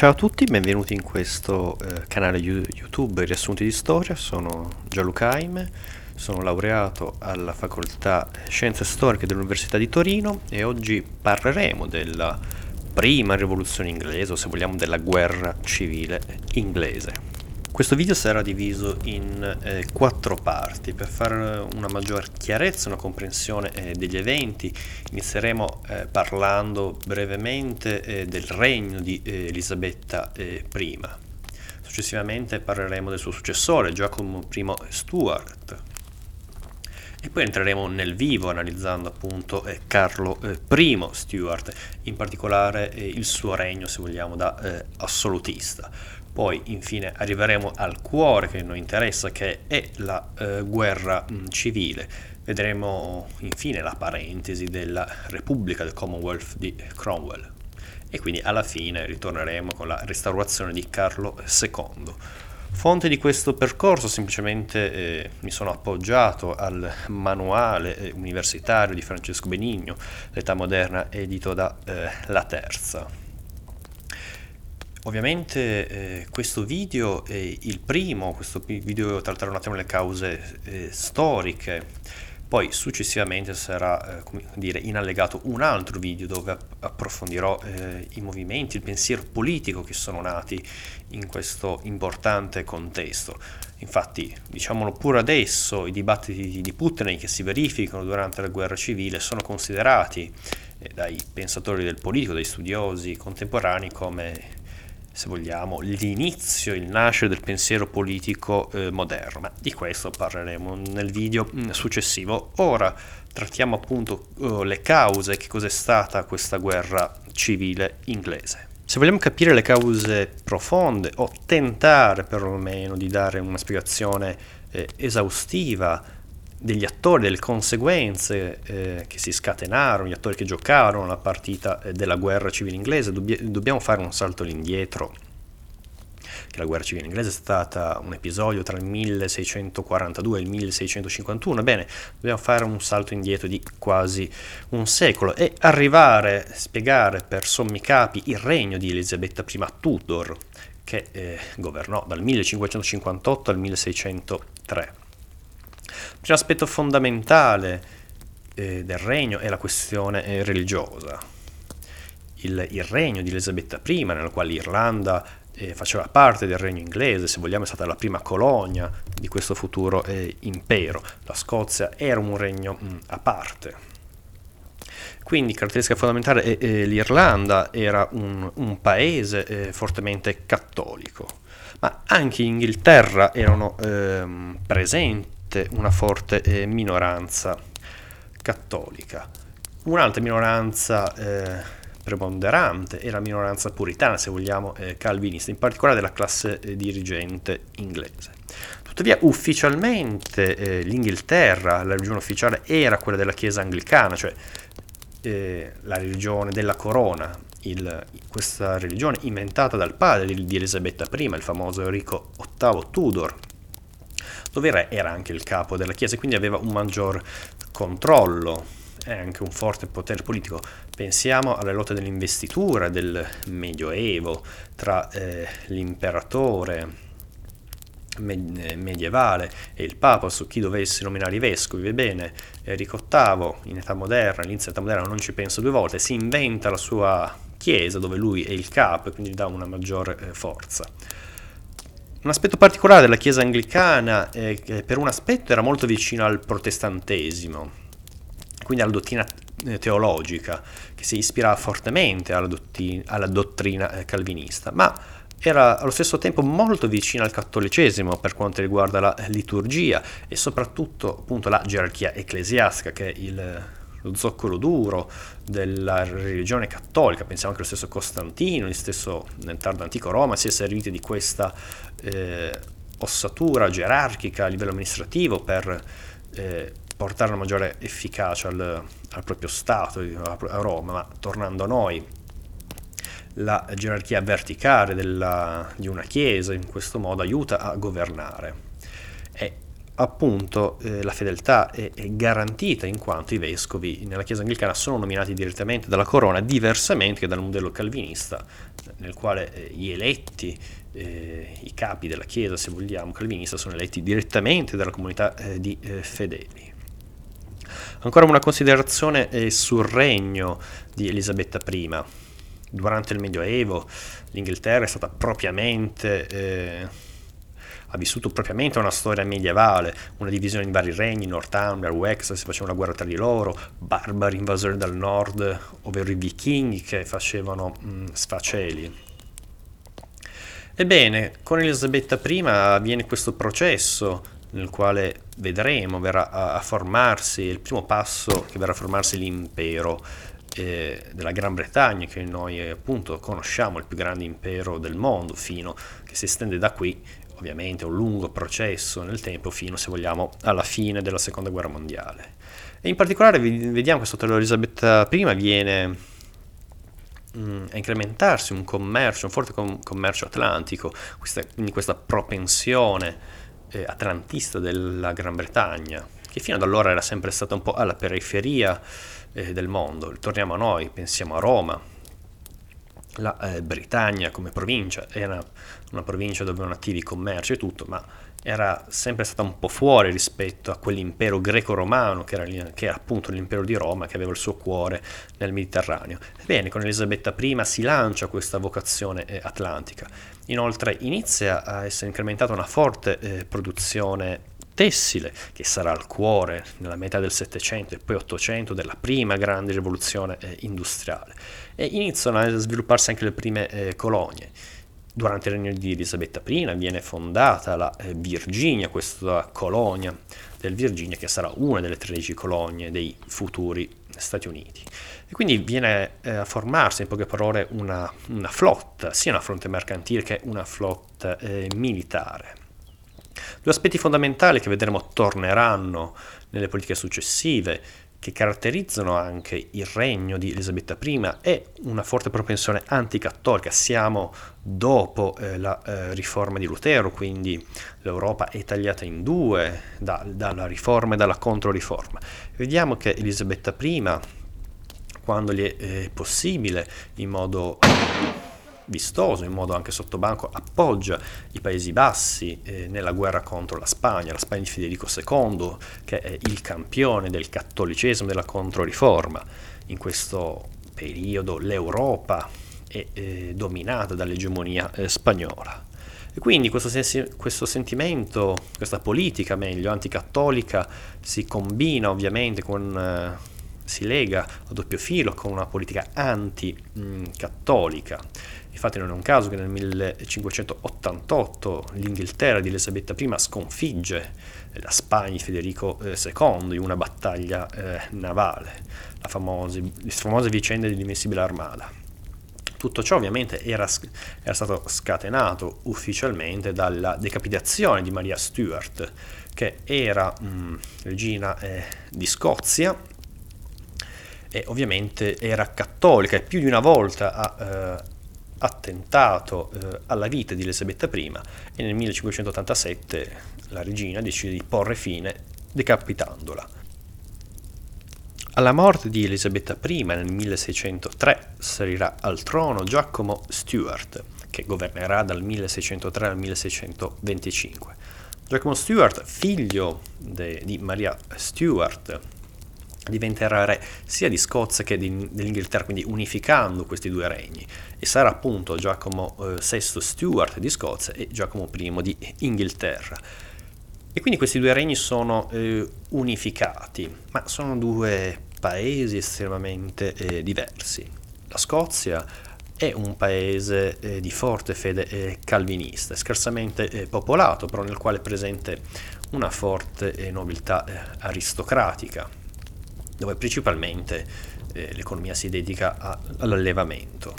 Ciao a tutti, benvenuti in questo eh, canale YouTube Riassunti di Storia, sono Gianluca Aime, sono laureato alla Facoltà Scienze Storiche dell'Università di Torino e oggi parleremo della prima rivoluzione inglese, o se vogliamo della guerra civile inglese. Questo video sarà diviso in eh, quattro parti per fare una maggior chiarezza, una comprensione eh, degli eventi. Inizieremo eh, parlando brevemente eh, del regno di eh, Elisabetta I. Successivamente parleremo del suo successore, Giacomo I Stuart. E poi entreremo nel vivo analizzando appunto eh, Carlo I Stuart, in particolare il suo regno, se vogliamo, da assolutista poi infine arriveremo al cuore che noi interessa, che è la eh, guerra mh, civile. Vedremo infine la parentesi della Repubblica del Commonwealth di Cromwell. E quindi alla fine ritorneremo con la restaurazione di Carlo II. Fonte di questo percorso semplicemente eh, mi sono appoggiato al manuale eh, universitario di Francesco Benigno, l'età moderna edito da eh, La Terza. Ovviamente eh, questo video è il primo, questo video tratterà un attimo le cause eh, storiche, poi successivamente sarà eh, come dire, in allegato un altro video dove approfondirò eh, i movimenti, il pensiero politico che sono nati in questo importante contesto. Infatti, diciamolo pure adesso, i dibattiti di Putin che si verificano durante la guerra civile sono considerati eh, dai pensatori del politico, dai studiosi contemporanei come se vogliamo, l'inizio, il nascere del pensiero politico eh, moderno. Ma di questo parleremo nel video mm, successivo. Ora trattiamo appunto uh, le cause, che cos'è stata questa guerra civile inglese. Se vogliamo capire le cause profonde o tentare perlomeno di dare una spiegazione eh, esaustiva degli attori, delle conseguenze eh, che si scatenarono, gli attori che giocarono la partita eh, della guerra civile inglese, Dobbia- dobbiamo fare un salto all'indietro. Che la guerra civile inglese è stata un episodio tra il 1642 e il 1651. Bene, dobbiamo fare un salto indietro di quasi un secolo e arrivare a spiegare per sommi capi il regno di Elisabetta I Tudor, che eh, governò dal 1558 al 1603. Primo aspetto fondamentale eh, del regno è la questione eh, religiosa. Il, il, regno di Elisabetta I, nella quale l'Irlanda eh, faceva parte del regno inglese, se vogliamo è stata la prima colonia di questo futuro eh, impero. La Scozia era un regno mh, a parte. Quindi caratteristica fondamentale è, è l'Irlanda era un, un paese eh, fortemente cattolico, ma anche in Inghilterra erano ehm, presenti veramente una forte eh, minoranza cattolica. Un'altra minoranza eh, preponderante è la minoranza puritana, se vogliamo, eh, calvinista, in particolare della classe eh, dirigente inglese. Tuttavia ufficialmente eh, l'Inghilterra, la religione ufficiale era quella della Chiesa anglicana, cioè eh, la religione della corona, il, questa religione inventata dal padre di Elisabetta I, il famoso Enrico VIII Tudor, dove era anche il capo della Chiesa e quindi aveva un maggior controllo e anche un forte potere politico. Pensiamo alle lotte dell'investitura del Medioevo tra eh, l'imperatore medievale e il Papa su chi dovesse nominare i vescovi. Ebbene, Enrico VIII in età moderna, all'inizio dell'età moderna non ci pensa due volte, si inventa la sua chiesa dove lui è il capo e quindi dà una maggiore eh, forza. Un aspetto particolare della Chiesa anglicana è che per un aspetto era molto vicino al protestantesimo, quindi alla dottrina eh, teologica, che si ispirava fortemente alla, dottrina, alla dottrina eh, calvinista, ma era allo stesso tempo molto vicino al cattolicesimo per quanto riguarda la liturgia e soprattutto appunto la gerarchia ecclesiastica, che è il, lo zoccolo duro della religione cattolica, pensiamo che lo stesso Costantino, lo stesso nel tardo antico Roma, si è servito di questa eh, ossatura gerarchica a livello amministrativo per eh, portare una maggiore efficacia al, al proprio Stato, a Roma, ma tornando a noi, la gerarchia verticale della, di una Chiesa in questo modo aiuta a governare. E appunto eh, la fedeltà è, è, garantita in quanto i vescovi nella Chiesa anglicana sono nominati direttamente dalla corona, diversamente che dal modello calvinista, nel quale eh, gli eletti, eh, i capi della Chiesa, se vogliamo, calvinista, sono eletti direttamente dalla comunità eh, di eh, fedeli. Ancora una considerazione eh, sul regno di Elisabetta I. Durante il Medioevo l'Inghilterra è stata propriamente eh, ha vissuto propriamente una storia medievale, una divisione in vari regni, Northumbria, Wexford, si faceva una guerra tra di loro, barbari invasori dal nord, ovvero i vichinghi che facevano mh, sfaceli. Ebbene, con Elisabetta I avviene questo processo nel quale vedremo verrà a, formarsi, il primo passo che verrà a formarsi l'impero eh, della Gran Bretagna, che noi appunto conosciamo, il più grande impero del mondo, fino che si estende da qui ovviamente un lungo processo nel tempo fino, se vogliamo, alla fine della seconda guerra mondiale. E in particolare vediamo che sotto Elisabetta I viene mm, a incrementarsi un commercio, un forte com- commercio atlantico, questa, quindi questa propensione eh, atlantista della Gran Bretagna, che fino ad allora era sempre stata un po' alla periferia eh, del mondo. Torniamo a noi, pensiamo a Roma, la eh, Britannia come provincia era una provincia dove erano attivi commerci e tutto, ma era sempre stata un po' fuori rispetto a quell'impero greco-romano che era, che era, appunto l'impero di Roma che aveva il suo cuore nel Mediterraneo. Ebbene, con Elisabetta I si lancia questa vocazione eh, atlantica. Inoltre inizia a essere incrementata una forte eh, produzione tessile, che sarà il cuore nella metà del Settecento e poi Ottocento della prima grande rivoluzione eh, industriale. E iniziano a svilupparsi anche le prime eh, colonie. Durante il regno di Elisabetta I viene fondata la eh, Virginia, questa colonia del Virginia che sarà una delle 13 colonie dei futuri Stati Uniti. E quindi viene eh, a formarsi, in poche parole, una, una, flotta, sia una flotta mercantile che una flotta eh, militare. Due aspetti fondamentali che vedremo torneranno nelle politiche successive, che caratterizzano anche il regno di Elisabetta I, è una forte propensione anticattolica. Siamo dopo eh, la eh, riforma di Lutero, quindi l'Europa è tagliata in due da, dalla riforma e dalla controriforma. Vediamo che Elisabetta I, quando gli è eh, possibile, in modo vistoso, in modo anche sottobanco, appoggia i Paesi Bassi eh, nella guerra contro la Spagna, la Spagna di Federico II, che è il campione del cattolicesimo, della controriforma. In questo periodo l'Europa è eh, dominata dall'egemonia eh, spagnola. E quindi questo, sensi- questo, sentimento, questa politica meglio anticattolica si combina ovviamente con eh, si lega a doppio filo con una politica anticattolica. Infatti non è un caso che nel 1588 l'Inghilterra di Elisabetta I sconfigge la Spagna di Federico II eh, in una battaglia eh, navale, la famosa, le famose vicende dell'Invincibile Armada. Tutto ciò ovviamente era, era, stato scatenato ufficialmente dalla decapitazione di Maria Stuart, che era mh, mm, regina eh, di Scozia e ovviamente era cattolica e più di una volta ha eh, attentato eh, alla vita di Elisabetta I e nel 1587 la regina decide di porre fine decapitandola. Alla morte di Elisabetta I nel 1603 salirà al trono Giacomo Stuart, che governerà dal 1603 al 1625. Giacomo Stuart, figlio de, di Maria Stuart, diventerà re sia di Scozia che di, dell'Inghilterra, quindi unificando questi due regni. E sarà appunto Giacomo eh, VI Stuart di Scozia e Giacomo I di Inghilterra. E quindi questi due regni sono eh, unificati, ma sono due paesi estremamente eh, diversi. La Scozia è un paese eh, di forte fede eh, calvinista, scarsamente eh, popolato, però nel quale è presente una forte eh, nobiltà aristocratica dove principalmente eh, l'economia si dedica a, all'allevamento.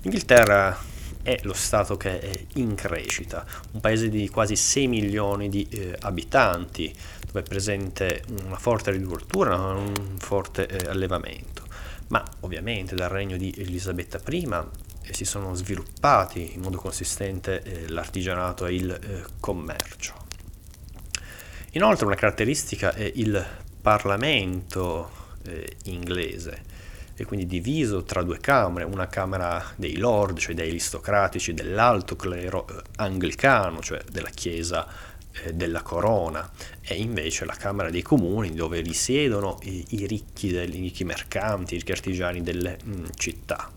L'Inghilterra è lo Stato che è in crescita, un paese di quasi 6 milioni di eh, abitanti, dove è presente una forte agricoltura, un forte eh, allevamento. Ma ovviamente dal regno di Elisabetta I eh, si sono sviluppati in modo consistente eh, l'artigianato e il eh, commercio. Inoltre una caratteristica è il Parlamento eh, inglese. e quindi diviso tra due camere, una camera dei lord, cioè dei aristocratici dell'alto clero eh, anglicano, cioè della chiesa eh, della corona, e invece la Camera dei Comuni dove risiedono i, i ricchi, i ricchi mercanti, i ricchi artigiani delle mh, mm, città.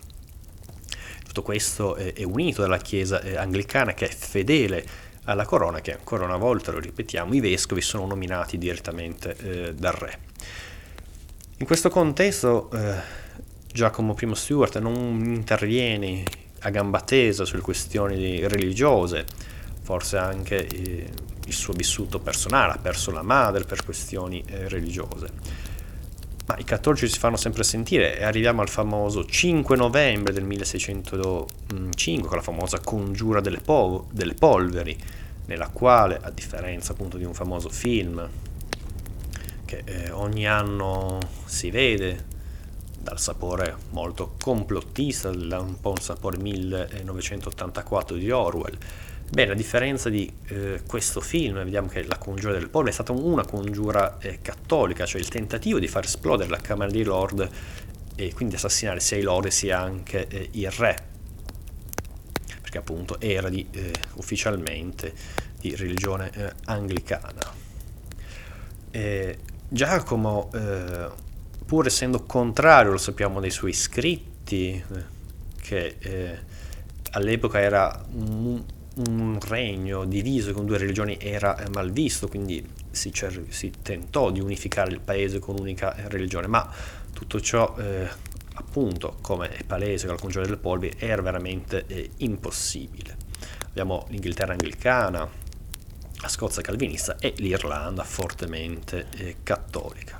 Tutto questo è, è unito dalla Chiesa eh, anglicana che è fedele alla corona, che ancora una volta, lo ripetiamo, i vescovi sono nominati direttamente eh, dal re. In questo contesto eh, Giacomo I Stuart non interviene a gamba tesa sulle questioni religiose, forse anche eh, il suo vissuto personale, ha perso la madre per questioni eh, religiose ma i cattolici si fanno sempre sentire e arriviamo al famoso 5 novembre del 1605 con la famosa congiura delle, po- delle polveri, nella quale, a differenza appunto di un famoso film che eh, ogni anno si vede dal sapore molto complottista, un po' un sapore 1984 di Orwell, Bene, a differenza di eh, questo film, vediamo che la congiura del pollo è stata una congiura eh, cattolica, cioè il tentativo di far esplodere la Camera dei Lord e quindi assassinare sia i Lord sia anche eh, il re, perché appunto era di, eh, ufficialmente di religione eh, anglicana. Giacomo, eh, pur essendo contrario, lo sappiamo dai suoi scritti, che all'epoca era un un regno diviso con due religioni era mal visto, quindi si, cer- si tentò di unificare il paese con un'unica religione, ma tutto ciò, eh, appunto, come è palese con la congiura del polvi, era veramente eh, impossibile. Abbiamo l'Inghilterra anglicana, la Scozia calvinista e l'Irlanda fortemente eh, cattolica.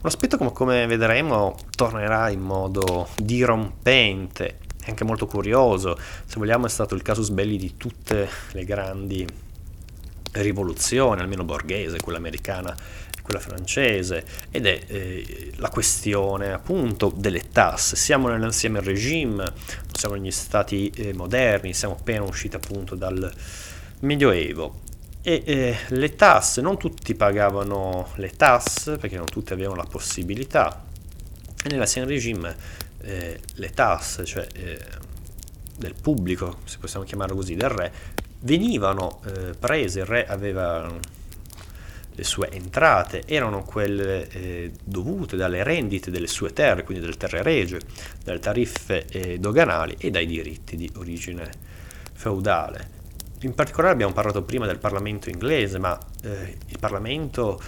Un aspetto come vedremo tornerà in modo dirompente anche molto curioso, se vogliamo è stato il casus belli di tutte le grandi rivoluzioni, almeno borghese, quella americana e quella francese, ed è eh, la questione appunto delle tasse. Siamo nell'ancien regime, non siamo negli stati eh, moderni, siamo appena usciti appunto dal Medioevo. E eh, le tasse, non tutti pagavano le tasse perché non tutti avevano la possibilità. E nell'ancien regime eh, le tasse, cioè eh, del pubblico, se possiamo chiamarlo così, del re, venivano eh, prese, il re aveva le sue entrate, erano quelle eh, dovute dalle rendite delle sue terre, quindi delle terre regie, dalle tariffe eh, doganali e dai diritti di origine feudale. In particolare abbiamo parlato prima del Parlamento inglese, ma eh, il Parlamento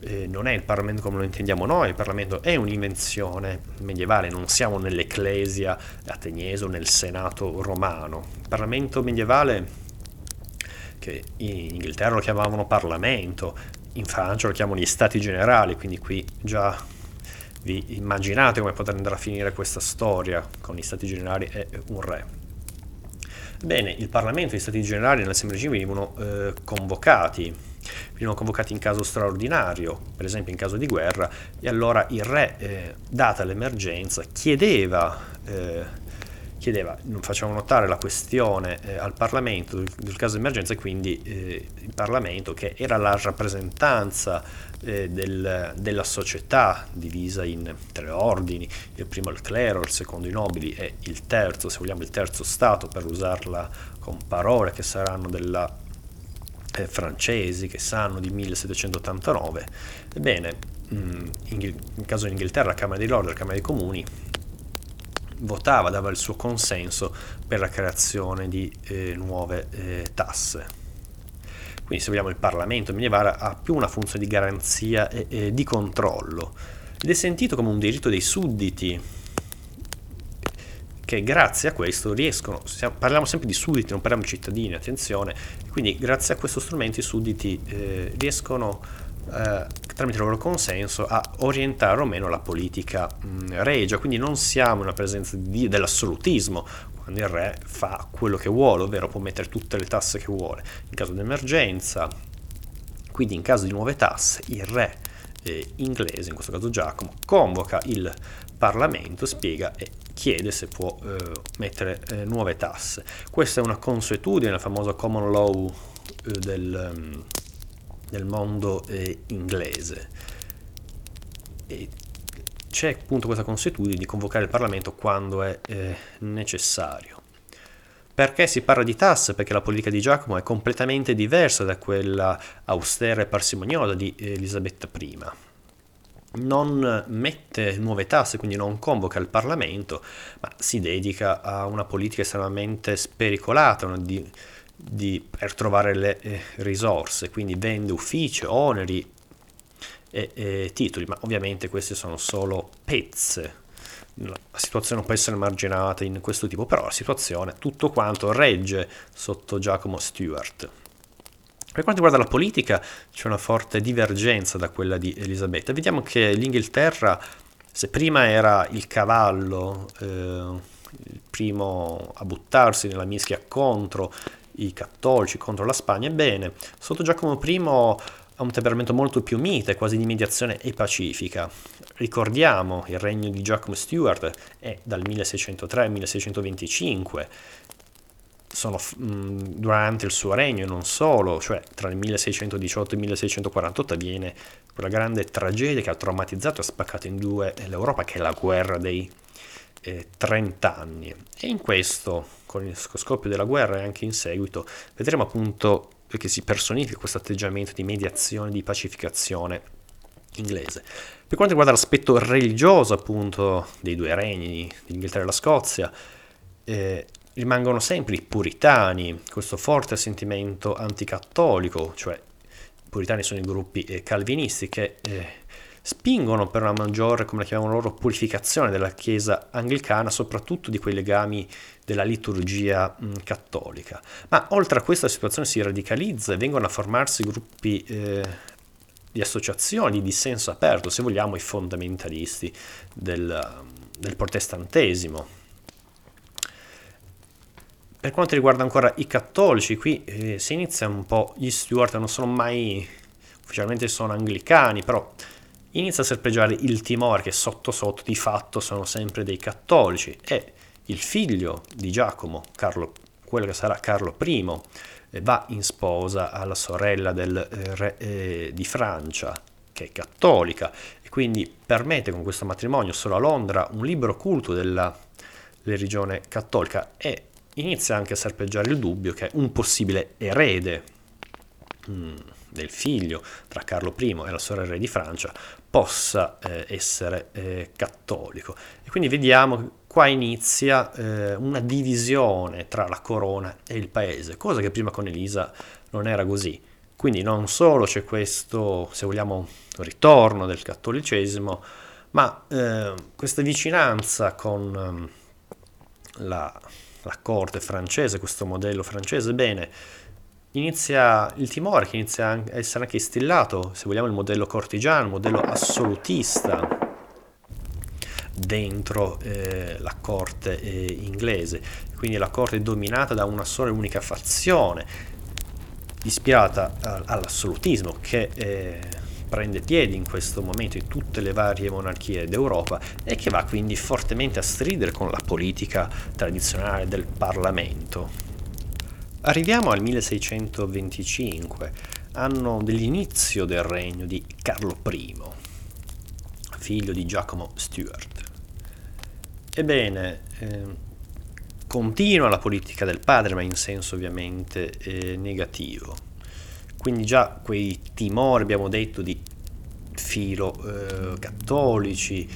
eh, non è il Parlamento come lo intendiamo noi, il Parlamento è un'invenzione medievale, non siamo nell'Ecclesia ateniese o nel Senato romano. Il Parlamento medievale, che in Inghilterra lo chiamavano Parlamento, in Francia lo chiamano gli Stati Generali, quindi qui già vi immaginate come potrà andare a finire questa storia con gli Stati Generali e un re. Bene, il Parlamento e gli Stati Generali nell'Assemblea regime venivano eh, convocati venivano convocati in caso straordinario, per esempio in caso di guerra, e allora il re, eh, data l'emergenza, chiedeva, eh, chiedeva, facciamo notare la questione eh, al Parlamento del, del, caso di emergenza e quindi eh, il Parlamento, che era la rappresentanza eh, del, della società divisa in tre ordini, il primo il clero, il secondo i nobili e il terzo, se vogliamo il terzo Stato per usarla con parole che saranno della eh, francesi che sanno di 1789, ebbene, mm, in, in caso di Inghilterra la Camera dei Lord e la Camera dei Comuni votava, dava il suo consenso per la creazione di eh, nuove eh, tasse. Quindi se vogliamo il Parlamento medievale ha più una funzione di garanzia e, e di controllo ed è sentito come un diritto dei sudditi che grazie a questo riescono, parliamo sempre di sudditi, non parliamo di cittadini, attenzione, quindi grazie a questo strumento i sudditi eh, riescono eh, tramite il loro consenso a orientare o meno la politica mh, regia, quindi non siamo una presenza di, dell'assolutismo, quando il re fa quello che vuole, ovvero può mettere tutte le tasse che vuole. In caso di emergenza, quindi in caso di nuove tasse, il re eh, inglese, in questo caso Giacomo, convoca il Parlamento, spiega e chiede se può eh, mettere eh, nuove tasse. Questa è una consuetudine, la famosa common law eh, del, um, del, mondo eh, inglese. E c'è appunto questa consuetudine di convocare il Parlamento quando è eh, necessario. Perché si parla di tasse? Perché la politica di Giacomo è completamente diversa da quella austera e parsimoniosa di Elisabetta I. Non mette nuove tasse, quindi non convoca il Parlamento, ma si dedica a una politica estremamente spericolata, di, di, per trovare le eh, risorse, quindi vende uffici, oneri e, e titoli, ma ovviamente queste sono solo pezze la situazione può essere marginata in questo tipo, però la situazione, tutto quanto regge sotto Giacomo Stewart. Per quanto riguarda la politica c'è una forte divergenza da quella di Elisabetta. Vediamo che l'Inghilterra, se prima era il cavallo, eh, il primo a buttarsi nella mischia contro i cattolici, contro la Spagna, ebbene, sotto Giacomo I ha un temperamento molto più mite, quasi di mediazione e pacifica. Ricordiamo, il regno di Giacomo Stuart è dal 1603 al 1625, sono mh, durante il suo regno e non solo, cioè tra il 1618 e il 1648 avviene quella grande tragedia che ha traumatizzato e spaccato in due l'Europa, che è la guerra dei eh, 30 anni. E in questo, con il scoppio della guerra e anche in seguito, vedremo appunto che si personifica questo atteggiamento di mediazione, di pacificazione inglese. Per quanto riguarda l'aspetto religioso appunto dei due regni, l'Inghilterra e la Scozia, eh, rimangono sempre i puritani, questo forte sentimento anticattolico, cioè i puritani sono i gruppi eh, calvinisti che eh, spingono per una maggiore, come la chiamano loro, purificazione della Chiesa anglicana, soprattutto di quei legami della liturgia mh, cattolica. Ma oltre a questa situazione si radicalizza e vengono a formarsi gruppi eh, di associazioni di dissenso aperto, se vogliamo i fondamentalisti del, del protestantesimo. Per quanto riguarda ancora i cattolici, qui eh, si inizia un po', gli Stuart non sono mai, ufficialmente sono anglicani, però inizia a serpeggiare il timore che sotto sotto di fatto sono sempre dei cattolici. E il figlio di Giacomo, Carlo, quello che sarà Carlo I, eh, va in sposa alla sorella del eh, re eh, di Francia, che è cattolica, e quindi permette con questo matrimonio solo a Londra un libero culto della religione cattolica. E inizia anche a serpeggiare il dubbio che un possibile erede mm, del figlio tra Carlo I e la sorella di Francia possa eh, essere eh, cattolico. E quindi vediamo che qua inizia eh, una divisione tra la corona e il paese, cosa che prima con Elisa non era così. Quindi non solo c'è questo, se vogliamo, ritorno del cattolicesimo, ma eh, questa vicinanza con ehm, la, la corte francese, questo modello francese, bene, inizia il timore che inizia a essere anche instillato, se vogliamo, il modello cortigiano, il modello assolutista dentro eh, la corte eh, inglese. Quindi la corte dominata da una sola e unica fazione, ispirata all'assolutismo che eh, prende piede in questo momento in tutte le varie monarchie d'Europa e che va quindi fortemente a stridere con la politica tradizionale del Parlamento. Arriviamo al 1625, anno dell'inizio del regno di Carlo I, figlio di Giacomo Stuart. Ebbene, eh, continua la politica del padre, ma in senso ovviamente eh, negativo. Quindi già quei timori, abbiamo detto, di filo eh, cattolici,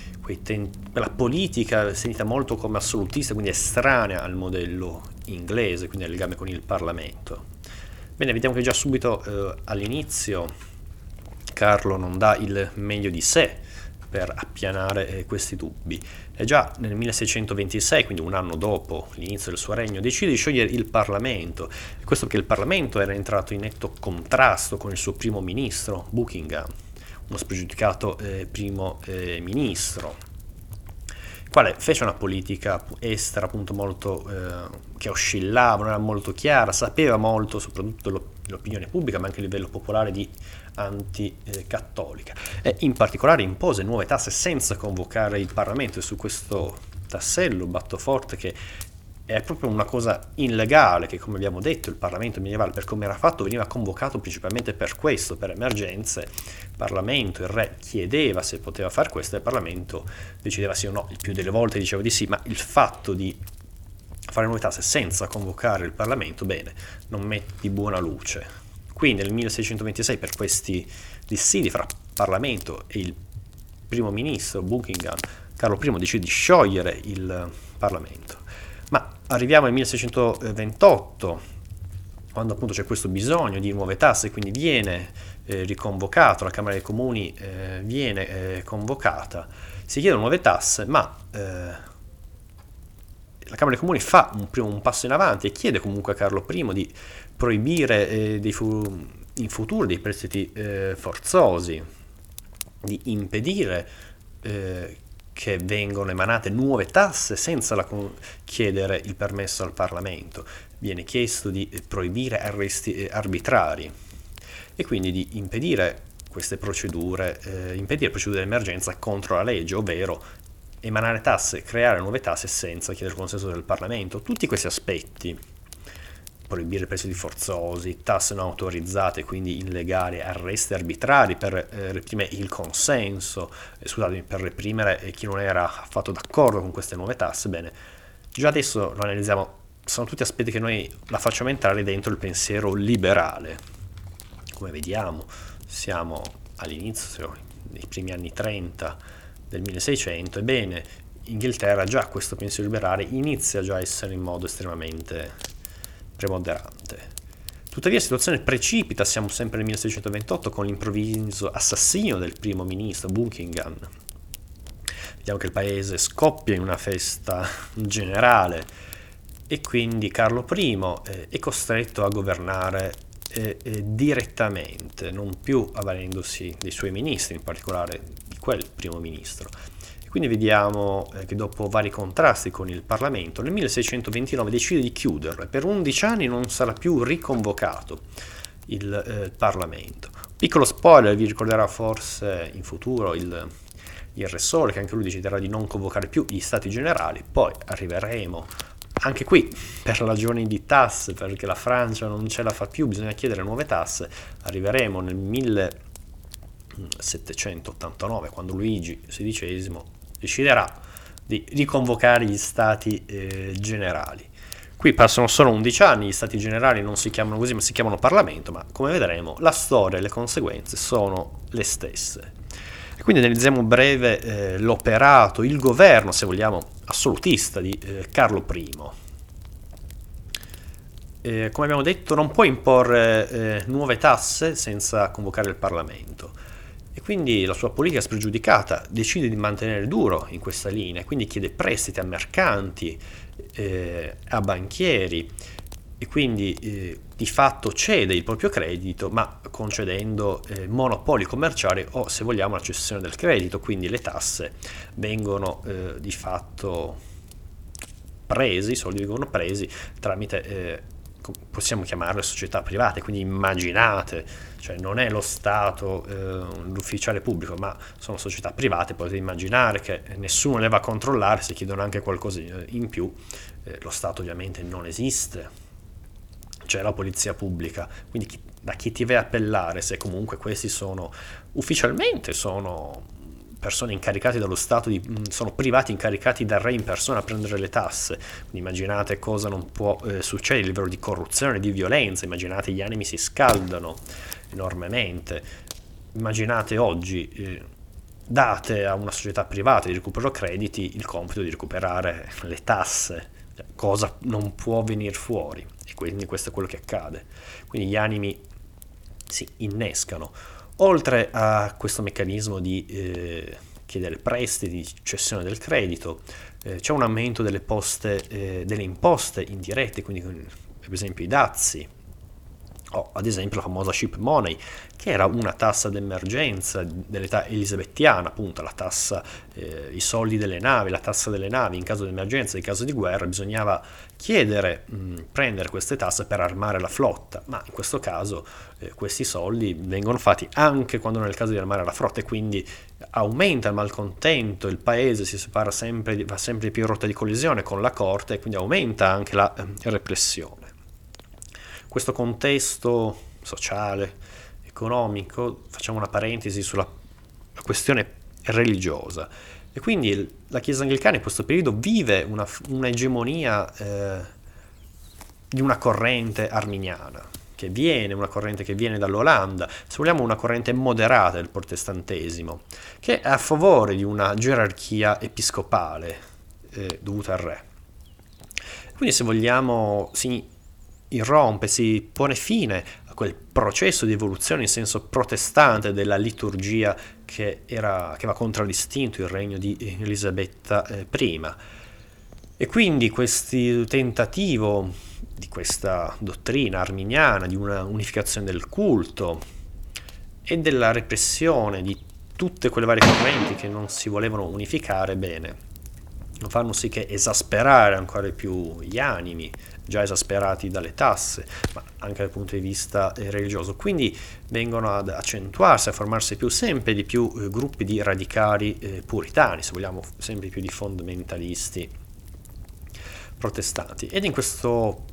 ten- quella politica sentita molto come assolutista, quindi estranea al modello inglese, quindi al legame con il Parlamento. Bene, vediamo che già subito eh, all'inizio Carlo non dà il meglio di sé per appianare eh, questi dubbi. E già nel 1626, quindi un anno dopo l'inizio del suo regno, decide di sciogliere il Parlamento. Questo perché il Parlamento era entrato in netto contrasto con il suo primo ministro, Buckingham, uno spregiudicato eh, primo eh, ministro quale fece una politica estera appunto molto eh, che oscillava, non era molto chiara, sapeva molto soprattutto dell'opinione pubblica ma anche a livello popolare di anticattolica. E in particolare impose nuove tasse senza convocare il Parlamento e su questo tassello batto forte che è proprio una cosa illegale che come abbiamo detto il Parlamento medievale per come era fatto veniva convocato principalmente per questo, per emergenze, il Parlamento, il re chiedeva se poteva fare questo e il Parlamento decideva sì o no, il più delle volte diceva di sì, ma il fatto di fare nuove tasse senza convocare il Parlamento, bene, non mette di buona luce. Quindi nel 1626 per questi dissidi fra Parlamento e il primo ministro Buckingham, Carlo I decide di sciogliere il Parlamento. Ma arriviamo al 1628, quando appunto c'è questo bisogno di nuove tasse, quindi viene eh, riconvocato, la Camera dei Comuni eh, viene eh, convocata, si chiedono nuove tasse, ma eh, la Camera dei Comuni fa un, primo, un, passo in avanti e chiede comunque a Carlo I di proibire eh, fu- in futuro dei prestiti eh, forzosi, di impedire che vengono emanate nuove tasse senza con- chiedere il permesso al Parlamento. Viene chiesto di proibire arresti eh, arbitrari e quindi di impedire queste procedure, eh, impedire procedure di emergenza contro la legge, ovvero emanare tasse, creare nuove tasse senza chiedere il consenso del Parlamento. Tutti questi aspetti proibire prestiti forzosi, tasse non autorizzate, quindi illegali, arresti arbitrari per eh, reprimere il consenso, eh, scusatemi, per reprimere eh, chi non era affatto d'accordo con queste nuove tasse, bene, già adesso lo analizziamo, sono tutti aspetti che noi la facciamo entrare dentro il pensiero liberale. Come vediamo, siamo all'inizio, nei primi anni 30 del 1600, ebbene, Inghilterra già questo pensiero liberale inizia già a essere in modo estremamente preponderante. Tuttavia la situazione precipita, siamo sempre nel 1628, con l'improvviso assassinio del primo ministro Buckingham. Vediamo che il paese scoppia in una festa generale e quindi Carlo I eh, è costretto a governare eh, eh, direttamente, non più avvalendosi dei suoi ministri, in particolare di quel primo ministro. Quindi vediamo eh, che dopo vari contrasti con il Parlamento, nel 1629 decide di chiuderlo e per 11 anni non sarà più riconvocato il eh, Parlamento. Piccolo spoiler, vi ricorderà forse in futuro il, il Re Sole che anche lui deciderà di non convocare più gli stati generali, poi arriveremo anche qui per ragioni di tasse, perché la Francia non ce la fa più, bisogna chiedere nuove tasse, arriveremo nel 1789 quando Luigi XVI deciderà di riconvocare gli stati eh, generali. Qui passano solo 11 anni, gli stati generali non si chiamano così ma si chiamano Parlamento, ma come vedremo la storia e le conseguenze sono le stesse. E quindi analizziamo breve eh, l'operato, il governo, se vogliamo, assolutista di eh, Carlo I. Eh, come abbiamo detto, non può imporre eh, nuove tasse senza convocare il Parlamento e quindi la sua politica spregiudicata decide di mantenere duro in questa linea, quindi chiede prestiti a mercanti, eh, a banchieri e quindi eh, di fatto cede il proprio credito ma concedendo eh, monopoli commerciali o se vogliamo la cessione del credito, quindi le tasse vengono eh, di fatto presi, i soldi vengono presi tramite eh, possiamo chiamarle società private, quindi immaginate, cioè non è lo Stato eh, l'ufficiale pubblico, ma sono società private, potete immaginare che nessuno le va a controllare, se chiedono anche qualcosa in più, eh, lo Stato ovviamente non esiste, c'è la polizia pubblica, quindi chi, da chi ti vai a appellare se comunque questi sono ufficialmente sono persone incaricate dallo Stato, di, mm, sono privati incaricati dal re in persona a prendere le tasse. Quindi immaginate cosa non può eh, succedere, il livello di corruzione, di violenza, immaginate gli animi si scaldano enormemente. Immaginate oggi, eh, date a una società privata di recupero crediti il compito di recuperare le tasse, cosa non può venire fuori e quindi questo è quello che accade. Quindi gli animi si innescano. Oltre a questo meccanismo di eh, chiedere prestiti, cessione del credito, eh, c'è un aumento delle, poste, eh, delle imposte indirette, quindi per esempio i dazi o ad esempio la famosa ship money, che era una tassa d'emergenza dell'età elisabettiana, appunto la tassa, eh, i soldi delle navi, la tassa delle navi in caso di emergenza, in caso di guerra, bisognava chiedere, mh, prendere queste tasse per armare la flotta, ma in questo caso eh, questi soldi vengono fatti anche quando non è il caso di armare la flotta e quindi aumenta il malcontento, il paese si separa sempre, va sempre più in rotta di collisione con la corte e quindi aumenta anche la eh, repressione questo contesto sociale, economico, facciamo una parentesi sulla questione religiosa. E quindi la Chiesa anglicana in questo periodo vive una, un'egemonia eh, di una corrente arminiana, che viene, una corrente che viene dall'Olanda, se vogliamo una corrente moderata del protestantesimo, che è a favore di una gerarchia episcopale eh, dovuta al re. Quindi se vogliamo si irrompe, si pone fine a quel processo di evoluzione in senso protestante della liturgia che, era, che aveva contraddistinto il regno di Elisabetta eh, I. E quindi questo tentativo di questa dottrina arminiana, di una unificazione del culto e della repressione di tutte quelle varie correnti che non si volevano unificare bene, fanno sì che esasperare ancora di più gli animi, già esasperati dalle tasse, ma anche dal punto di vista eh, religioso. Quindi vengono ad accentuarsi, a formarsi più, sempre di più eh, gruppi di radicali eh, puritani, se vogliamo, sempre più di fondamentalisti protestanti. Ed in questo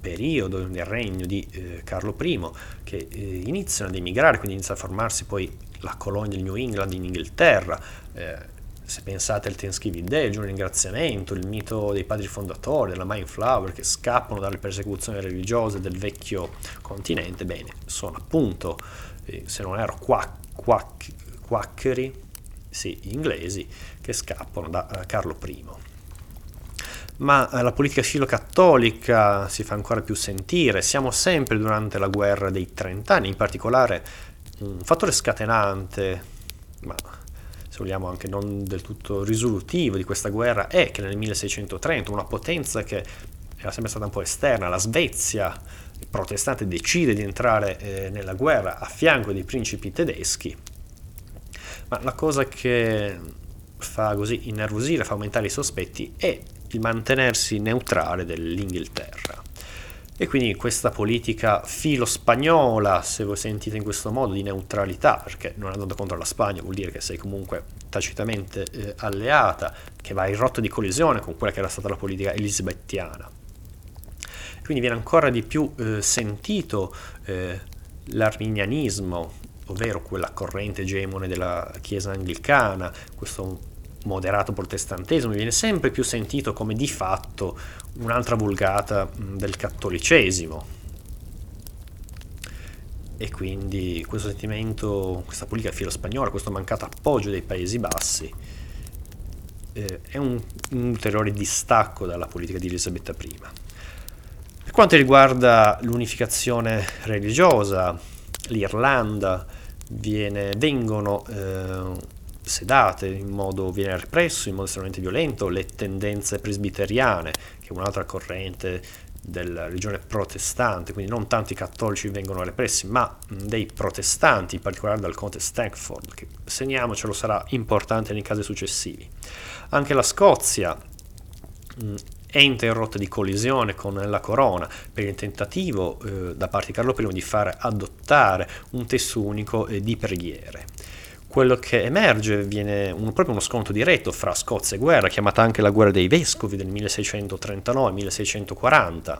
periodo nel regno di eh, Carlo I, che eh, iniziano ad emigrare, quindi inizia a formarsi poi la colonia del New England in Inghilterra, eh, se pensate al Thanksgiving Day, il giorno di ringraziamento, il mito dei padri fondatori, della Mayflower che scappano dalle persecuzioni religiose del vecchio continente, bene, sono appunto, eh, se non ero quack, quack, quaccheri, sì, inglesi, che scappano da uh, Carlo I. Ma uh, la politica filocattolica si fa ancora più sentire, siamo sempre durante la guerra dei trent'anni, in particolare un fattore scatenante, ma se vogliamo anche non del tutto risolutivo di questa guerra, è che nel 1630 una potenza che era sempre stata un po' esterna, la Svezia protestante, decide di entrare eh, nella guerra a fianco dei principi tedeschi. Ma la cosa che fa così innervosire, fa aumentare i sospetti, è il mantenersi neutrale dell'Inghilterra. E quindi questa politica filo-spagnola, se voi sentite in questo modo, di neutralità, perché non andando contro la Spagna vuol dire che sei comunque tacitamente eh, alleata, che va in rotta di collisione con quella che era stata la politica elisabettiana. Quindi viene ancora di più eh, sentito eh, l'arminianismo, ovvero quella corrente egemone della Chiesa anglicana, questo moderato protestantesimo, viene sempre più sentito come di fatto un'altra vulgata del cattolicesimo. E quindi questo sentimento, questa politica filo spagnola, questo mancato appoggio dei Paesi Bassi eh, è un, un, ulteriore distacco dalla politica di Elisabetta I. Per quanto riguarda l'unificazione religiosa, l'Irlanda viene, vengono eh, sedate, in modo viene represso, in modo estremamente violento, le tendenze presbiteriane, che è un'altra corrente della religione protestante, quindi non tanto i cattolici vengono repressi, ma dei protestanti, in particolare dal conte Stankford, che segniamocelo sarà importante nei casi successivi. Anche la Scozia è interrotta di collisione con la corona per il tentativo eh, da parte di Carlo I di fare adottare un testo unico eh, di preghiere quello che emerge viene un, proprio uno scontro diretto fra Scozia e guerra, chiamata anche la guerra dei vescovi del 1639-1640,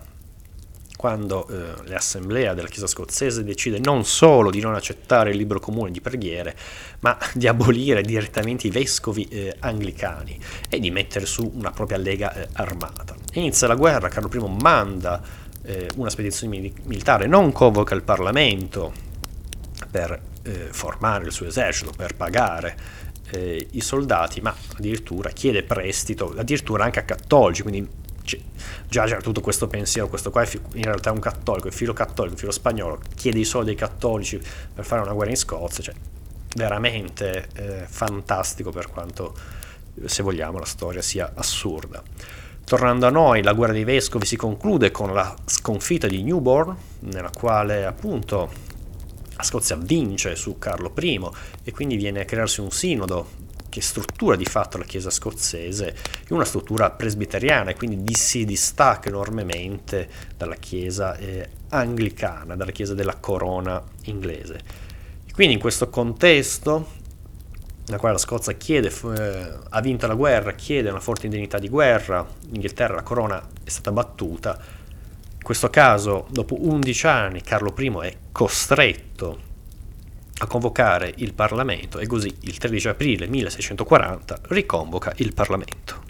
quando eh, l'assemblea della Chiesa scozzese decide non solo di non accettare il libro comune di preghiere, ma di abolire direttamente i vescovi eh, anglicani e di mettere su una propria lega eh, armata. Inizia la guerra, Carlo I manda eh, una spedizione militare, non convoca il Parlamento per eh, formare il suo esercito, per pagare eh, i soldati, ma addirittura chiede prestito, addirittura anche a cattolici, quindi già c'era tutto questo pensiero, questo qua è in realtà un cattolico, è filo cattolico, filo spagnolo, chiede i soldi ai cattolici per fare una guerra in Scozia, cioè veramente eh, fantastico per quanto, se vogliamo, la storia sia assurda. Tornando a noi, la guerra dei vescovi si conclude con la sconfitta di Newborn, nella quale appunto la Scozia vince su Carlo I e quindi viene a crearsi un sinodo che struttura di fatto la Chiesa scozzese in una struttura presbiteriana e quindi si distacca enormemente dalla Chiesa eh, anglicana, dalla Chiesa della corona inglese. Quindi in questo contesto, nella quale la Scozia chiede, eh, ha vinto la guerra, chiede una forte indennità di guerra, in Inghilterra la corona è stata battuta, questo caso dopo 11 anni Carlo I è costretto a convocare il Parlamento e così il 13 aprile 1640 riconvoca il Parlamento.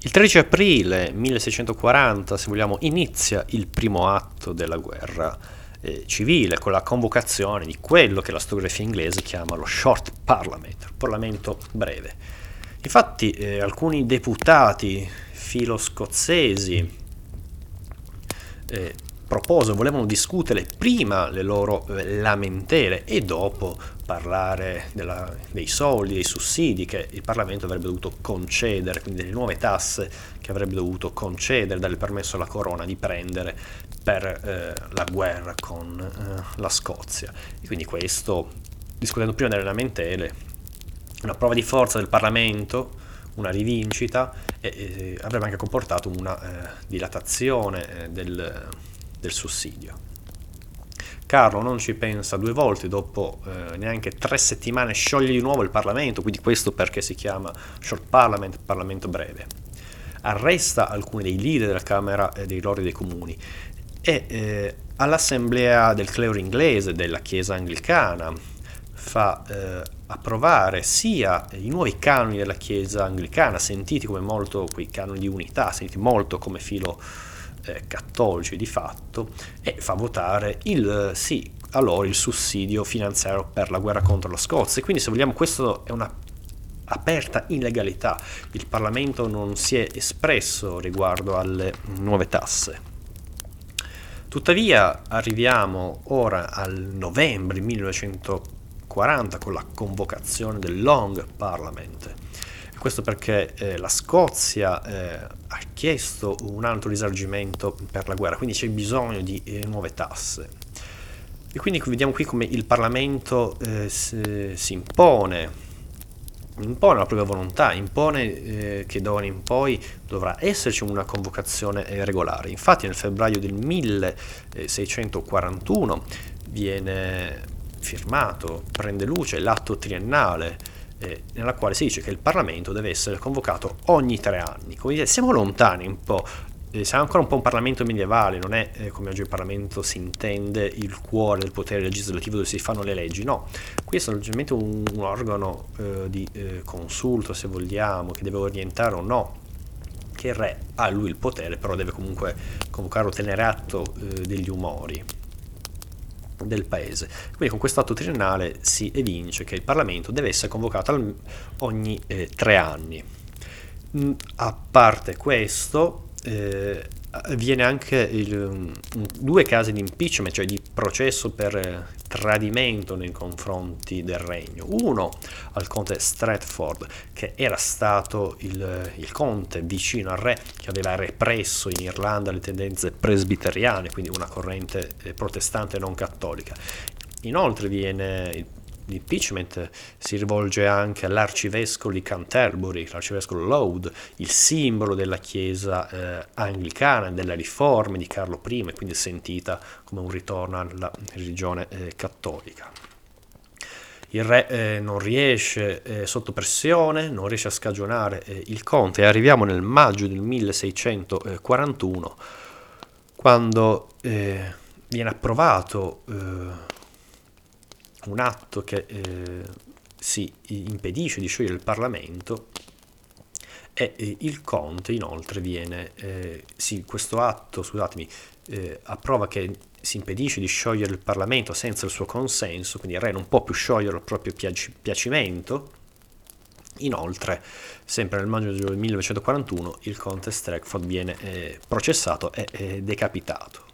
Il 13 aprile 1640, se vogliamo, inizia il primo atto della guerra eh, civile con la convocazione di quello che la storiografia inglese chiama lo short parliament, Parlamento breve. Infatti eh, alcuni deputati filo-scozzesi eh, proposero, volevano discutere prima le loro eh, lamentele e dopo parlare della, dei soldi, dei sussidi che il Parlamento avrebbe dovuto concedere, quindi delle nuove tasse che avrebbe dovuto concedere, dare il permesso alla corona di prendere per eh, la guerra con eh, la Scozia. E quindi questo, discutendo prima delle lamentele, una prova di forza del Parlamento, una rivincita e, avrebbe anche comportato una eh, dilatazione eh, del del sussidio. Carlo non ci pensa due volte, dopo eh, neanche tre settimane scioglie di nuovo il Parlamento, quindi questo perché si chiama Short Parliament, Parlamento breve. Arresta alcuni dei leader della Camera e dei Lordi dei Comuni e eh, all'assemblea del clero inglese, della Chiesa anglicana, fa eh, approvare sia i nuovi canoni della Chiesa anglicana, sentiti come molto quei canoni di unità, sentiti molto come filo eh, cattolici di fatto e fa votare il sì a loro il sussidio finanziario per la guerra contro la Scozia. Quindi se vogliamo questo è una aperta illegalità. Il Parlamento non si è espresso riguardo alle nuove tasse. Tuttavia arriviamo ora al novembre 1940 con la convocazione del Long Parliament questo perché eh, la Scozia eh, ha chiesto un altro risarcimento per la guerra, quindi c'è bisogno di eh, nuove tasse. E quindi vediamo qui come il Parlamento eh, si, si, impone, impone la propria volontà, impone eh, che d'ora in poi dovrà esserci una convocazione eh, regolare. Infatti nel febbraio del 1641 viene firmato, prende luce l'atto triennale eh, nella quale si dice che il Parlamento deve essere convocato ogni tre anni. Dire, siamo lontani un po', eh, siamo ancora un po' un Parlamento medievale, non è eh, come oggi il Parlamento si intende il cuore del potere legislativo dove si fanno le leggi, no, qui è semplicemente un, un organo eh, di eh, consulto, se vogliamo, che deve orientare o no che il re ha lui il potere, però deve comunque convocare o tenere atto eh, degli umori del paese. Quindi con questo atto triennale si evince che il Parlamento deve essere convocato ogni eh, tre anni. Mm, a parte questo, eh, avviene anche il, due casi di impeachment, cioè di processo per eh, tradimento nei confronti del regno. Uno al conte Stratford, che era stato il, il conte vicino al re, che aveva represso in Irlanda le tendenze presbiteriane, quindi una corrente eh, protestante non cattolica. Inoltre viene l'impeachment si rivolge anche all'arcivescovo di Canterbury, l'arcivescovo Laud, il simbolo della chiesa eh, anglicana, delle riforme di Carlo I, quindi sentita come un ritorno alla religione eh, cattolica. Il re eh, non riesce eh, sotto pressione, non riesce a scagionare eh, il conte e arriviamo nel maggio del 1641 quando eh, viene approvato un atto che eh, si impedisce di sciogliere il Parlamento e eh, il Conte inoltre viene, eh, sì, questo atto, scusatemi, eh, approva che si impedisce di sciogliere il Parlamento senza il suo consenso, quindi il re non può più sciogliere il proprio piaci- piacimento. Inoltre, sempre nel maggio del 1941, il conte Stratford viene eh, processato e decapitato.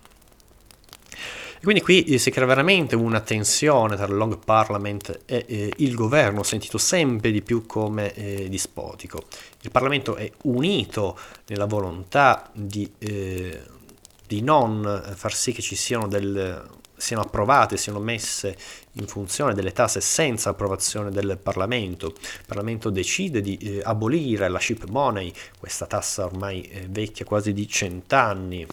Quindi qui eh, si crea veramente una tensione tra il Long Parliament e eh, il governo, sentito sempre di più come eh, dispotico. Il Parlamento è unito nella volontà di, eh, di non far sì che ci siano del, siano approvate, siano messe in funzione delle tasse senza approvazione del Parlamento. Il Parlamento decide di eh, abolire la ship money, questa tassa ormai eh, vecchia quasi di cent'anni,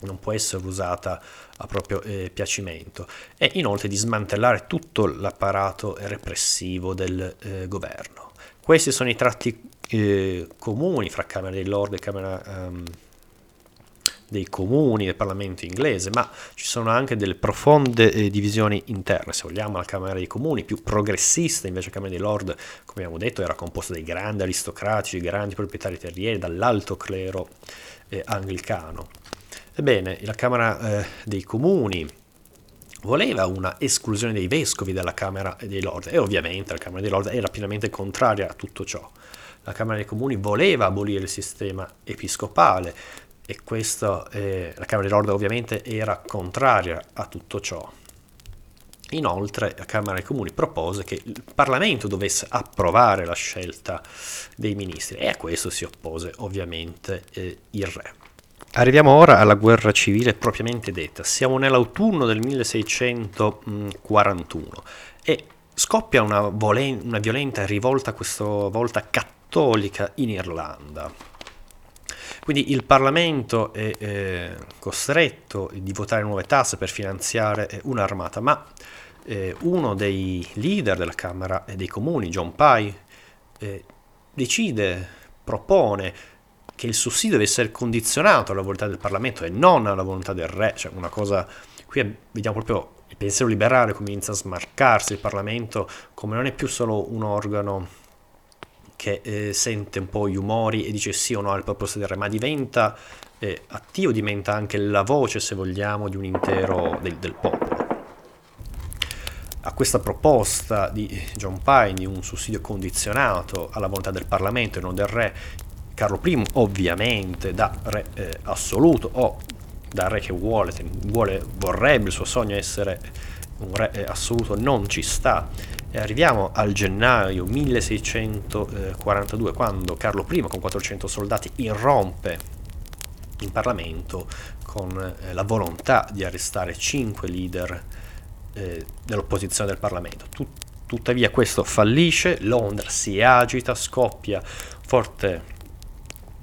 non può essere usata a proprio eh, piacimento e inoltre di smantellare tutto l'apparato repressivo del eh, governo. Questi sono i tratti eh, comuni fra Camera dei Lord e Camera um, dei comuni del Parlamento inglese, ma ci sono anche delle profonde eh, divisioni interne. Se vogliamo, la Camera dei Comuni, più progressista, invece la Camera dei Lord, come abbiamo detto, era composta dai grandi aristocratici, grandi proprietari terrieri, dall'alto clero eh, anglicano. Ebbene, la Camera eh, dei Comuni voleva una esclusione dei vescovi dalla Camera dei Lord e ovviamente la Camera dei Lord era pienamente contraria a tutto ciò. La Camera dei Comuni voleva abolire il sistema episcopale e questo, eh, la Camera dei Lord ovviamente era contraria a tutto ciò. Inoltre la Camera dei Comuni propose che il Parlamento dovesse approvare la scelta dei ministri e a questo si oppose ovviamente eh, il re. Arriviamo ora alla guerra civile propriamente detta. Siamo nell'autunno del 1641 e scoppia una, volen- una violenta rivolta, questa volta cattolica, in Irlanda. Quindi il Parlamento è eh, costretto di votare nuove tasse per finanziare eh, un'armata, ma eh, uno dei leader della Camera dei Comuni, John Pye, eh, decide, propone che il sussidio deve essere condizionato alla volontà del Parlamento e non alla volontà del re, cioè una cosa, qui vediamo proprio il pensiero liberale comincia a smarcarsi, il Parlamento come non è più solo un organo che eh, sente un po' gli umori e dice sì o no al proposto del re, ma diventa eh, attivo, diventa anche la voce, se vogliamo, di un intero del, del popolo. A questa proposta di John Pine di un sussidio condizionato alla volontà del Parlamento e non del re Carlo I ovviamente da re eh, assoluto o da re che vuole, vuole, vorrebbe, il suo sogno essere un re eh, assoluto, non ci sta. E arriviamo al gennaio 1642 quando Carlo I con 400 soldati irrompe in Parlamento con eh, la volontà di arrestare cinque leader eh, dell'opposizione del Parlamento. Tut- tuttavia questo fallisce, Londra si agita, scoppia forte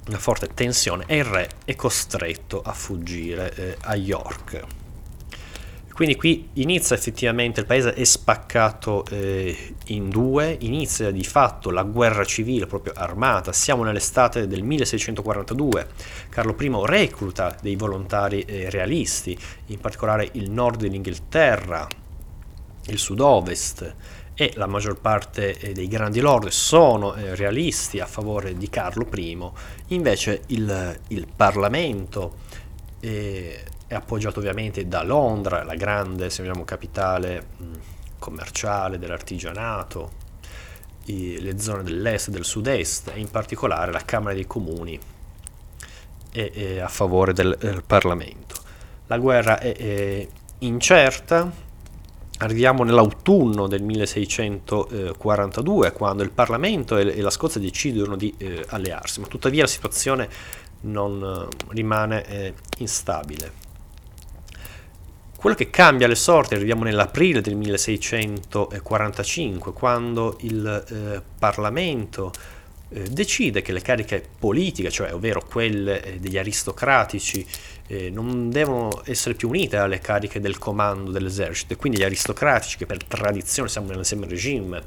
una forte tensione e il re è costretto a fuggire eh, a York. Quindi qui inizia effettivamente, il paese è spaccato eh, in due, inizia di fatto la guerra civile proprio armata, siamo nell'estate del 1642, Carlo I recluta dei volontari eh, realisti, in particolare il nord dell'Inghilterra, il sud-ovest, e la maggior parte eh, dei grandi lord sono eh, realisti a favore di Carlo I, invece il, il Parlamento è, è, appoggiato ovviamente da Londra, la grande vogliamo, capitale commerciale dell'artigianato, le zone dell'est e del sud-est e in particolare la Camera dei Comuni è, è a favore del, del, Parlamento. La guerra è incerta, Arriviamo nell'autunno del 1642, quando il Parlamento e la Scozia decidono di eh, allearsi, ma tuttavia la situazione non eh, rimane eh, instabile. Quello che cambia le sorti, arriviamo nell'aprile del 1645, quando il eh, Parlamento eh, decide che le cariche politiche, cioè ovvero quelle eh, degli aristocratici, eh, non devono essere più unite alle cariche del comando dell'esercito e quindi gli aristocratici che per tradizione siamo nell'assieme regime,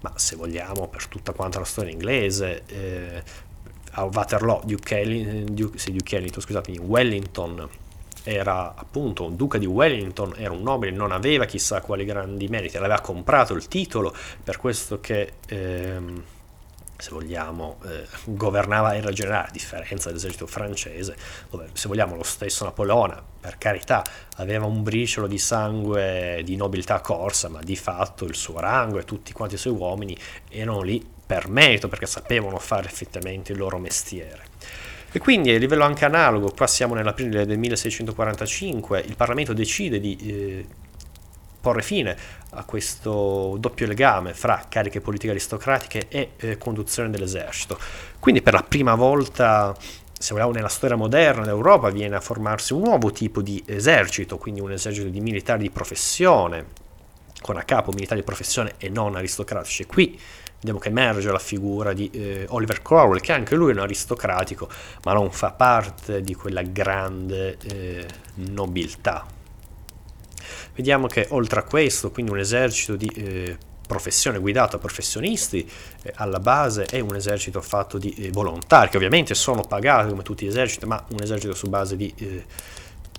ma se vogliamo per tutta quanta la storia inglese, eh, a Waterloo, Duke, Duke, sì, Duke Ellington, scusatemi, Wellington era appunto un duca di Wellington, era un nobile, non aveva chissà quali grandi meriti, aveva comprato il titolo, per questo che... Ehm, se vogliamo, eh, governava era generale, a differenza dell'esercito francese, dove se vogliamo lo stesso Napoleone, per carità, aveva un briciolo di sangue di nobiltà corsa, ma di fatto il suo rango e tutti quanti i suoi uomini erano lì per merito, perché sapevano fare effettivamente il loro mestiere. E quindi a livello anche analogo, qua siamo nell'aprile del 1645, il Parlamento decide di eh, porre fine a questo doppio legame fra cariche politiche aristocratiche e eh, conduzione dell'esercito. Quindi per la prima volta, se vogliamo, nella storia moderna d'Europa viene a formarsi un nuovo tipo di esercito, quindi un esercito di militari di professione, con a capo militari di professione e non aristocratici. Qui vediamo che emerge la figura di eh, Oliver Cromwell, che anche lui è un aristocratico, ma non fa parte di quella grande eh, nobiltà. Vediamo che oltre a questo, quindi un esercito di eh, professione guidato da professionisti, eh, alla base è un esercito fatto di eh, volontari, che ovviamente sono pagati come tutti gli eserciti, ma un esercito su base di eh,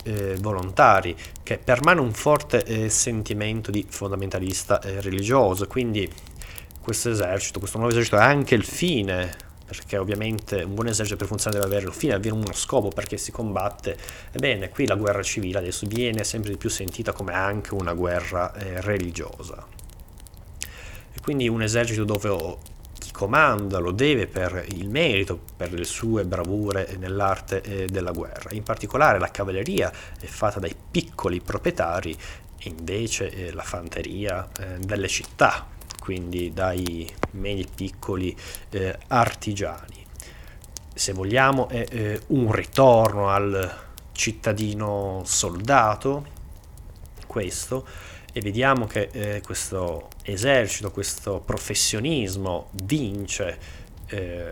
eh, volontari che permane un forte eh, sentimento di fondamentalista eh, religioso, quindi questo esercito, questo nuovo esercito è anche il fine, perché ovviamente un buon esercito per funzionare deve avere fine, avere uno scopo perché si combatte. Ebbene, qui la guerra civile adesso viene sempre di più sentita come anche una guerra eh, religiosa. E quindi un esercito dove comanda lo deve per il merito, per le sue bravure nell'arte eh, della guerra. In particolare la cavalleria è fatta dai piccoli proprietari e invece eh, la fanteria eh, delle città, quindi dai medi piccoli eh, artigiani. Se vogliamo è eh, un ritorno al cittadino soldato, questo, e vediamo che eh, questo esercito, questo professionismo vince eh,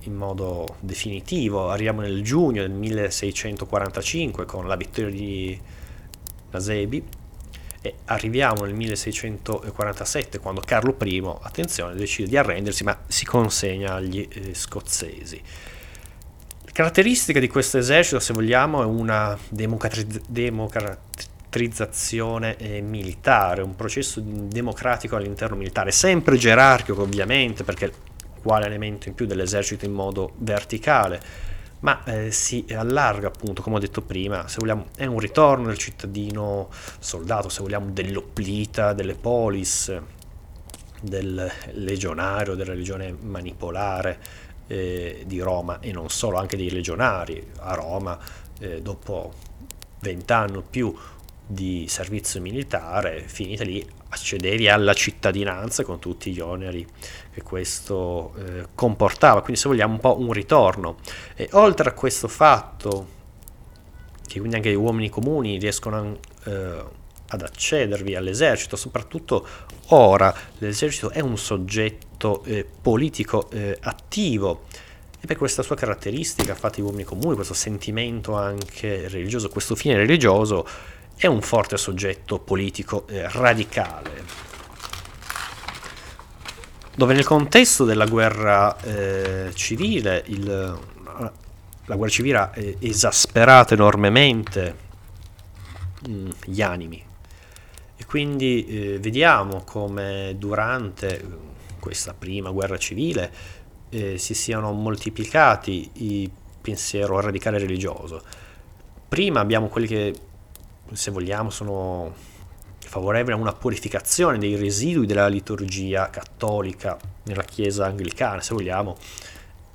in modo definitivo. Arriviamo nel giugno del 1645 con la vittoria di Nasebi e arriviamo nel 1647 quando Carlo I, attenzione, decide di arrendersi ma si consegna agli eh, scozzesi. Caratteristica di questo esercito, se vogliamo, è una democratizzazione eh, militare, un processo democratico all'interno militare, sempre gerarchico ovviamente, perché quale elemento in più dell'esercito in modo verticale, ma eh, si allarga appunto, come ho detto prima, se vogliamo, è un ritorno del cittadino soldato, se vogliamo, dell'oplita, delle polis, del legionario, della legione manipolare eh, di Roma e non solo, anche dei legionari a Roma, eh, dopo vent'anni o più di servizio militare, finita lì accedevi alla cittadinanza con tutti gli oneri che questo eh, comportava, quindi se vogliamo un po' un ritorno. E oltre a questo fatto, che quindi anche gli uomini comuni riescono a, eh, ad accedervi all'esercito, soprattutto ora l'esercito è un soggetto eh, politico eh, attivo e per questa sua caratteristica fatta gli uomini comuni, questo sentimento anche religioso, questo fine religioso, è un forte soggetto politico eh, radicale dove nel contesto della guerra eh, civile il, la guerra civile ha esasperato enormemente mh, mm, gli animi. E quindi eh, vediamo come durante questa prima guerra civile eh, si siano moltiplicati i pensiero radicale religioso. Prima abbiamo quelli che se vogliamo, sono favorevoli a una purificazione dei residui della liturgia cattolica nella Chiesa anglicana, se vogliamo,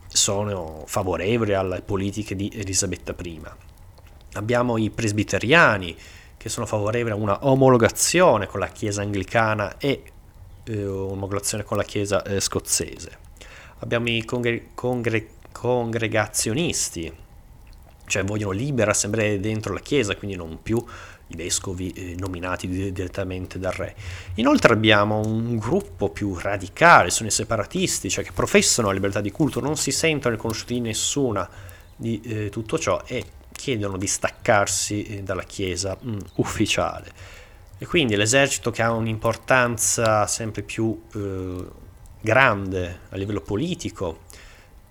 sono favorevoli alle politiche di Elisabetta I. Abbiamo i presbiteriani che sono favorevoli a una omologazione con la Chiesa anglicana e eh, omologazione con la Chiesa eh, scozzese. Abbiamo i congre- congre- congregazionisti cioè vogliono libere assemblee dentro la Chiesa, quindi non più i vescovi eh, nominati direttamente dal re. Inoltre abbiamo un gruppo più radicale, sono i separatisti, cioè che professano la libertà di culto, non si sentono riconosciuti di nessuna di eh, tutto ciò e chiedono di staccarsi eh, dalla Chiesa mh, mm, ufficiale. E quindi l'esercito che ha un'importanza sempre più eh, grande a livello politico,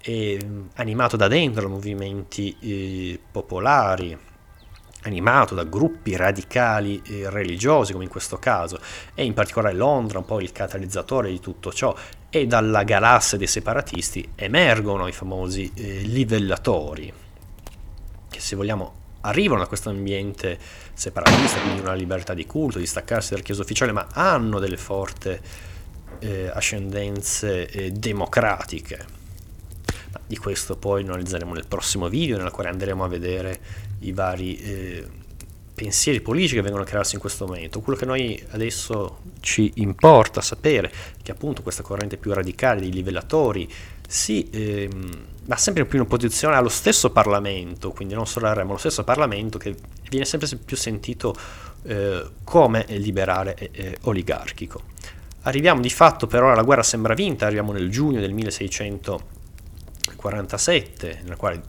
e animato da dentro movimenti eh, popolari, animato da gruppi radicali eh, religiosi come in questo caso e in particolare Londra un po' il catalizzatore di tutto ciò e dalla galassia dei separatisti emergono i famosi eh, livellatori che se vogliamo arrivano da questo ambiente separatista quindi una libertà di culto di staccarsi dalla chiesa ufficiale ma hanno delle forti eh, ascendenze eh, democratiche Ma di questo poi analizzeremo nel prossimo video, nel quale andremo a vedere i vari eh, pensieri politici che vengono a crearsi in questo momento. Quello che noi adesso ci importa sapere è che appunto questa corrente più radicale dei livellatori si ehm, va sempre più in opposizione allo stesso Parlamento, quindi non solo al re, ma allo stesso Parlamento che viene sempre più sentito eh, come liberale e eh, oligarchico. Arriviamo di fatto però alla guerra sembra vinta, arriviamo nel giugno del 1647, nella quale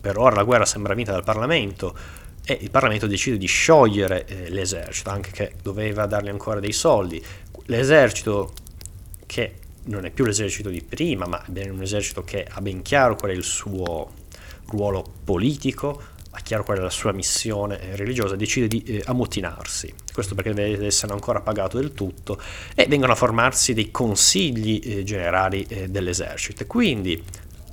per ora la guerra sembra vinta dal Parlamento e il Parlamento decide di sciogliere eh, l'esercito, anche che doveva dargli ancora dei soldi. L'esercito che non è più l'esercito di prima, ma è un esercito che ha ben chiaro qual è il suo ruolo politico, ha chiaro qual è la sua missione eh, religiosa, decide di eh, ammutinarsi. Questo perché deve essere ancora pagato del tutto e vengono a formarsi dei consigli eh, generali eh, dell'esercito. Quindi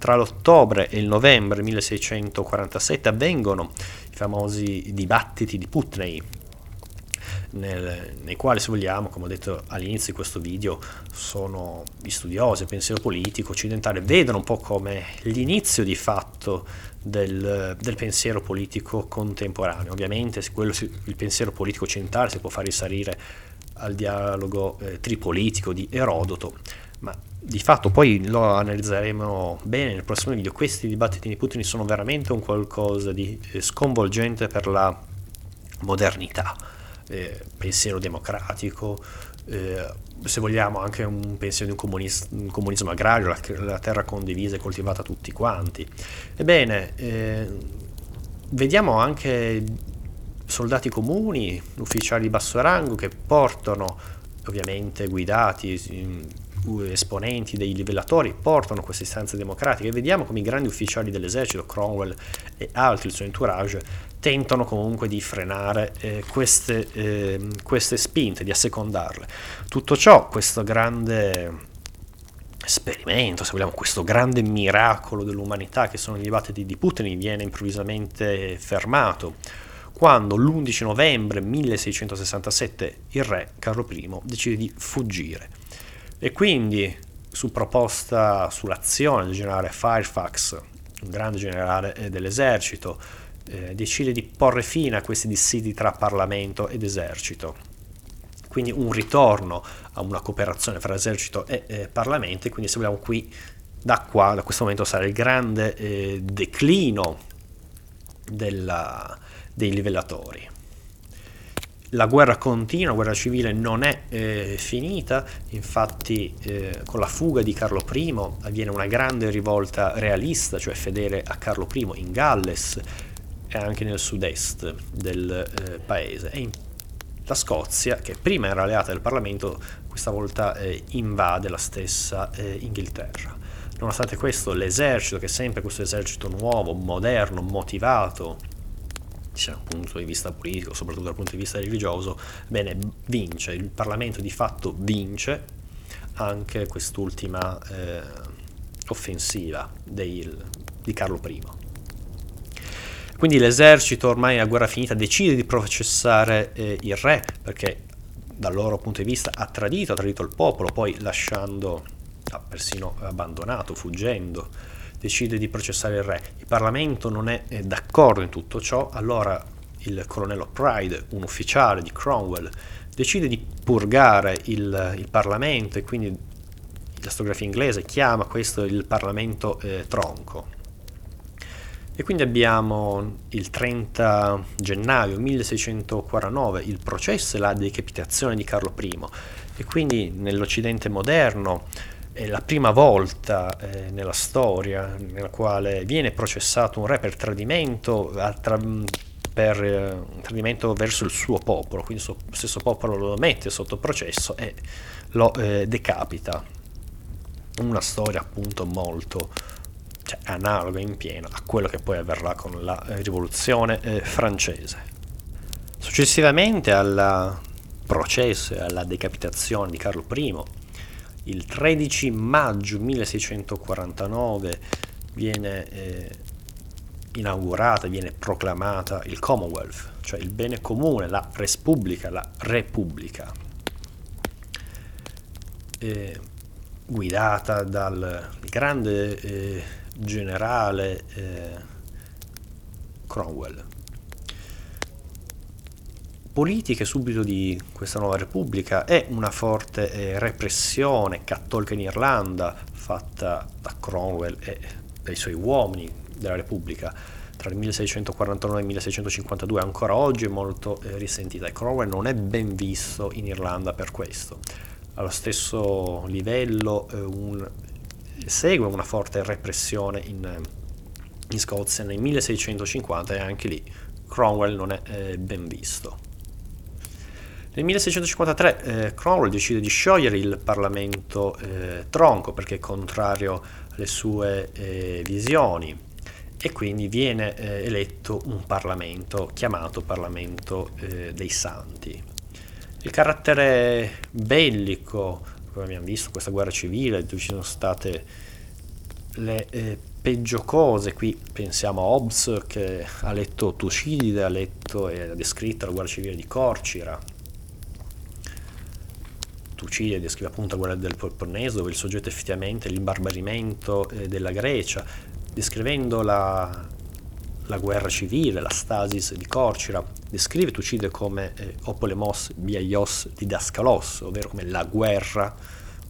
tra l'ottobre e il novembre 1647 avvengono i famosi dibattiti di Putney, nel, nei quali, se vogliamo, come ho detto all'inizio di questo video, sono gli studiosi del pensiero politico occidentale, vedono un po' come l'inizio di fatto del, del pensiero politico contemporaneo. Ovviamente quello, il pensiero politico occidentale si può far risalire al dialogo eh, tripolitico di Erodoto, ma di fatto poi lo analizzeremo bene nel prossimo video. Questi dibattiti di Putin sono veramente un qualcosa di eh, sconvolgente per la modernità eh, pensiero democratico, eh, se vogliamo anche un pensiero di un, comunis- un comunismo agrario, la, la, terra condivisa e coltivata tutti quanti. Ebbene, eh, vediamo anche soldati comuni, ufficiali di basso rango che portano, ovviamente guidati, esponenti dei livellatori portano queste istanze democratiche e vediamo come i grandi ufficiali dell'esercito, Cromwell e altri, il suo entourage, tentano comunque di frenare eh, queste, eh, queste spinte, di assecondarle. Tutto ciò, questo grande esperimento, se vogliamo, questo grande miracolo dell'umanità che sono gli dibattiti di Putin viene improvvisamente fermato quando l'11 novembre 1667 il re Carlo I decide di fuggire e quindi su proposta, sull'azione del generale Fairfax, un grande generale eh, dell'esercito, eh, decide di porre fine a questi dissidi tra Parlamento ed esercito. Quindi un ritorno a una cooperazione fra esercito e eh, Parlamento, e quindi se vogliamo qui, da qua, da questo momento sarà il grande eh, declino della, dei livellatori. La guerra continua, la guerra civile non è eh, finita, infatti eh, con la fuga di Carlo I avviene una grande rivolta realista, cioè fedele a Carlo I in Galles, e anche nel sud-est del eh, paese. E in, la Scozia, che prima era alleata del Parlamento, questa volta eh, invade la stessa eh, Inghilterra. Nonostante questo, l'esercito, che è sempre questo esercito nuovo, moderno, motivato, sia dal punto di vista politico, soprattutto dal punto di vista religioso, bene, vince, il Parlamento di fatto vince anche quest'ultima eh, offensiva dei, di Carlo I. Quindi l'esercito ormai a guerra finita decide di processare eh, il re perché dal loro punto di vista ha tradito, ha tradito il popolo, poi lasciando, ha persino abbandonato, fuggendo, decide di processare il re. Il Parlamento non è d'accordo in tutto ciò, allora il colonnello Pride, un ufficiale di Cromwell, decide di purgare il, il Parlamento e quindi la storiografia inglese chiama questo il Parlamento eh, tronco. E quindi abbiamo il 30 gennaio 1649 il processo e la decapitazione di Carlo I e quindi nell'Occidente moderno è la prima volta eh, nella storia nella quale viene processato un re per tradimento, tra, per eh, tradimento verso il suo popolo, quindi il suo stesso popolo lo mette sotto processo e lo eh, decapita. Una storia appunto molto cioè, analoga in pieno a quello che poi avverrà con la eh, rivoluzione eh, francese. Successivamente al processo e alla decapitazione di Carlo I, il 13 maggio 1649 viene eh, inaugurata, viene proclamata il Commonwealth, cioè il bene comune, la Respubblica, la Repubblica. Eh, guidata dal grande eh, generale eh, Cromwell. Politiche subito di questa nuova repubblica è una forte eh, repressione cattolica in Irlanda fatta da Cromwell e dai suoi uomini della repubblica tra il 1649 e il 1652 ancora oggi è molto eh, risentita e Cromwell non è ben visto in Irlanda per questo. Allo stesso livello eh, un, segue una forte repressione in, in, Scozia nel 1650 e anche lì Cromwell non è eh, ben visto. Nel 1653 eh, Cromwell decide di sciogliere il Parlamento eh, tronco perché è contrario alle sue eh, visioni e quindi viene eh, eletto un Parlamento chiamato Parlamento eh, dei Santi. Il carattere bellico, come abbiamo visto, questa guerra civile, dove ci sono state le eh, peggio cose, qui pensiamo a Hobbes che ha letto Tucidide, ha letto e ha descritto la guerra civile di Corcira, Tucidide descrive appunto la guerra del Peloponneso dove il soggetto effettivamente è l'imbarbarimento eh, della Grecia, descrivendo la, la, guerra civile, la stasis di Corcira, descrive Tucide come eh, opolemos biaios didascalos, ovvero come la guerra,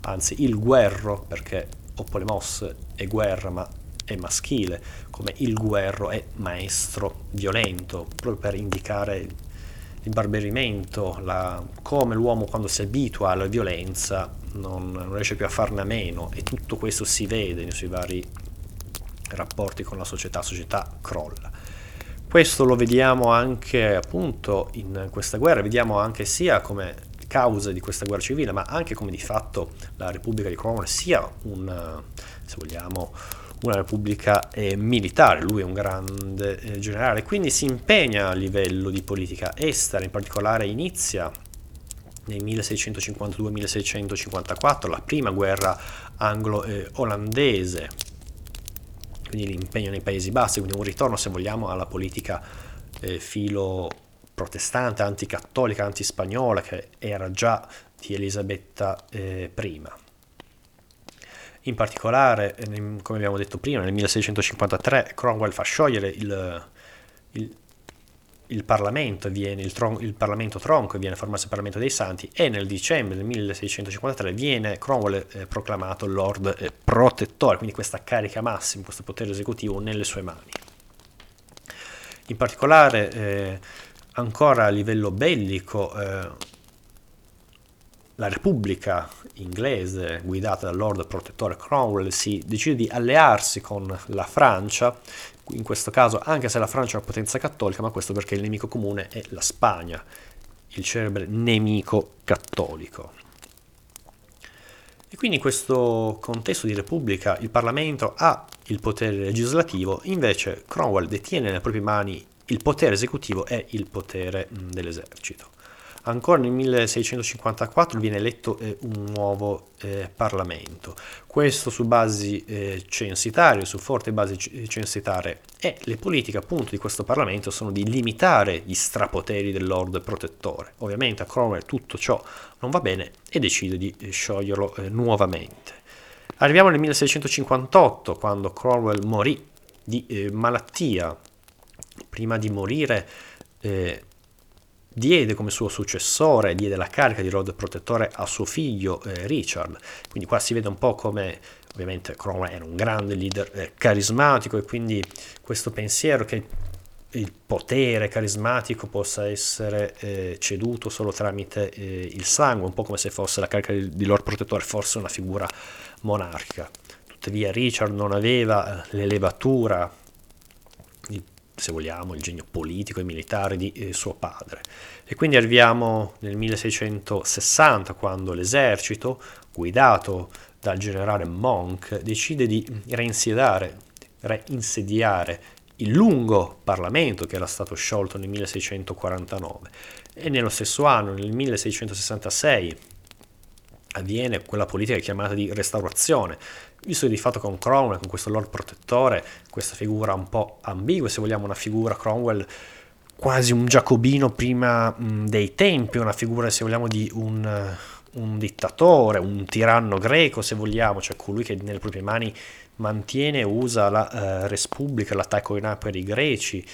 anzi il guerro, perché opolemos è guerra ma è maschile, come il guerro è maestro violento, proprio per indicare il barberimento, la, come l'uomo quando si abitua alla violenza non, non riesce più a farne a meno e tutto questo si vede nei suoi vari rapporti con la società, la società crolla. Questo lo vediamo anche appunto in questa guerra, vediamo anche sia come causa di questa guerra civile, ma anche come di fatto la Repubblica di Cromwell sia un, se vogliamo, una repubblica eh, militare, lui è un grande eh, generale, quindi si impegna a livello di politica estera, in particolare inizia nel 1652-1654 la prima guerra anglo-olandese quindi l'impegno nei Paesi Bassi, quindi un ritorno se vogliamo alla politica eh, filo protestante, anticattolica, antispagnola che era già di Elisabetta eh, I. In particolare, come abbiamo detto prima, nel 1653 Cromwell fa sciogliere il, il, il Parlamento, viene, il, tron, il, Parlamento tronco viene formato il Parlamento dei Santi e nel dicembre del 1653 viene Cromwell eh, proclamato Lord eh, Protettore, quindi questa carica massima, questo potere esecutivo nelle sue mani. In particolare, eh, ancora a livello bellico, eh, la Repubblica inglese guidata dal Lord Protettore Cromwell si decide di allearsi con la Francia in questo caso anche se la Francia è una potenza cattolica, ma questo perché il nemico comune è la Spagna, il celebre nemico cattolico. E quindi in questo contesto di repubblica il Parlamento ha il potere legislativo, invece Cromwell detiene nelle proprie mani il potere esecutivo e il potere dell'esercito. Ancora nel 1654 viene eletto eh, un nuovo eh, Parlamento, questo su basi eh, censitarie, su forti basi censitarie e le politiche appunto di questo Parlamento sono di limitare gli strapoteri del Lord Protettore. Ovviamente a Cromwell tutto ciò non va bene e decide di eh, scioglierlo eh, nuovamente. Arriviamo nel 1658 quando Cromwell morì di eh, malattia. Prima di morire diede come suo successore, diede la carica di Lord Protettore a suo figlio eh, Richard. Quindi qua si vede un po' come ovviamente Cromwell era un grande leader eh, carismatico e quindi questo pensiero che il potere carismatico possa essere eh, ceduto solo tramite eh, il sangue, un po' come se fosse la carica di, di Lord Protettore fosse una figura monarchica. Tuttavia Richard non aveva eh, l'elevatura se vogliamo, il genio politico e militare di eh, suo padre. E quindi arriviamo nel 1660 quando l'esercito, guidato dal generale Monk, decide di reinsediare, reinsediare il lungo Parlamento che era stato sciolto nel 1649 e nello stesso anno, nel 1666, avviene quella politica chiamata di restaurazione, visto di fatto con Cromwell, con questo Lord Protettore, questa figura un po' ambigua, se vogliamo una figura Cromwell quasi un giacobino prima mh, dei tempi, una figura se vogliamo di un, un dittatore, un tiranno greco se vogliamo, cioè colui che nelle proprie mani mantiene e usa la eh, res pubblica, l'attacco in per i greci,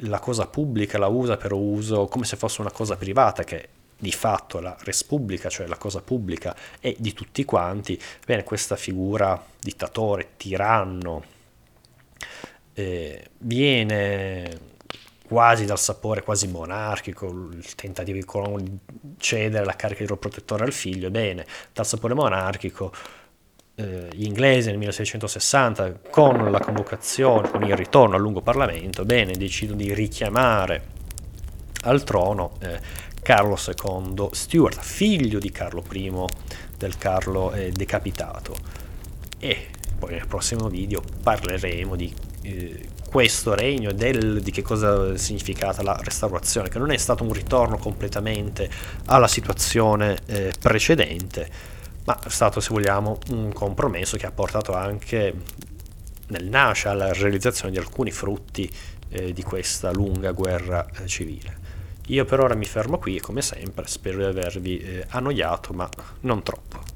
la cosa pubblica la usa per uso come se fosse una cosa privata che di fatto la res pubblica, cioè la cosa pubblica, è di tutti quanti, bene, questa figura dittatore, tiranno, eh, viene quasi dal sapore quasi monarchico, il tentativo di concedere la carica di protettore al figlio, bene, dal sapore monarchico, eh, gli inglesi nel 1660, con la convocazione, con il ritorno al lungo Parlamento, bene, decidono di richiamare al trono eh, Carlo II Stuart, figlio di Carlo I, del Carlo eh, decapitato. E poi nel prossimo video parleremo di eh, questo regno e del, di che cosa è significata la restaurazione, che non è stato un ritorno completamente alla situazione eh, precedente, ma è stato, se vogliamo, un compromesso che ha portato anche nel nasce alla realizzazione di alcuni frutti eh, di questa lunga guerra eh, civile. Io per ora mi fermo qui e come sempre spero di avervi eh, annoiato, ma non troppo.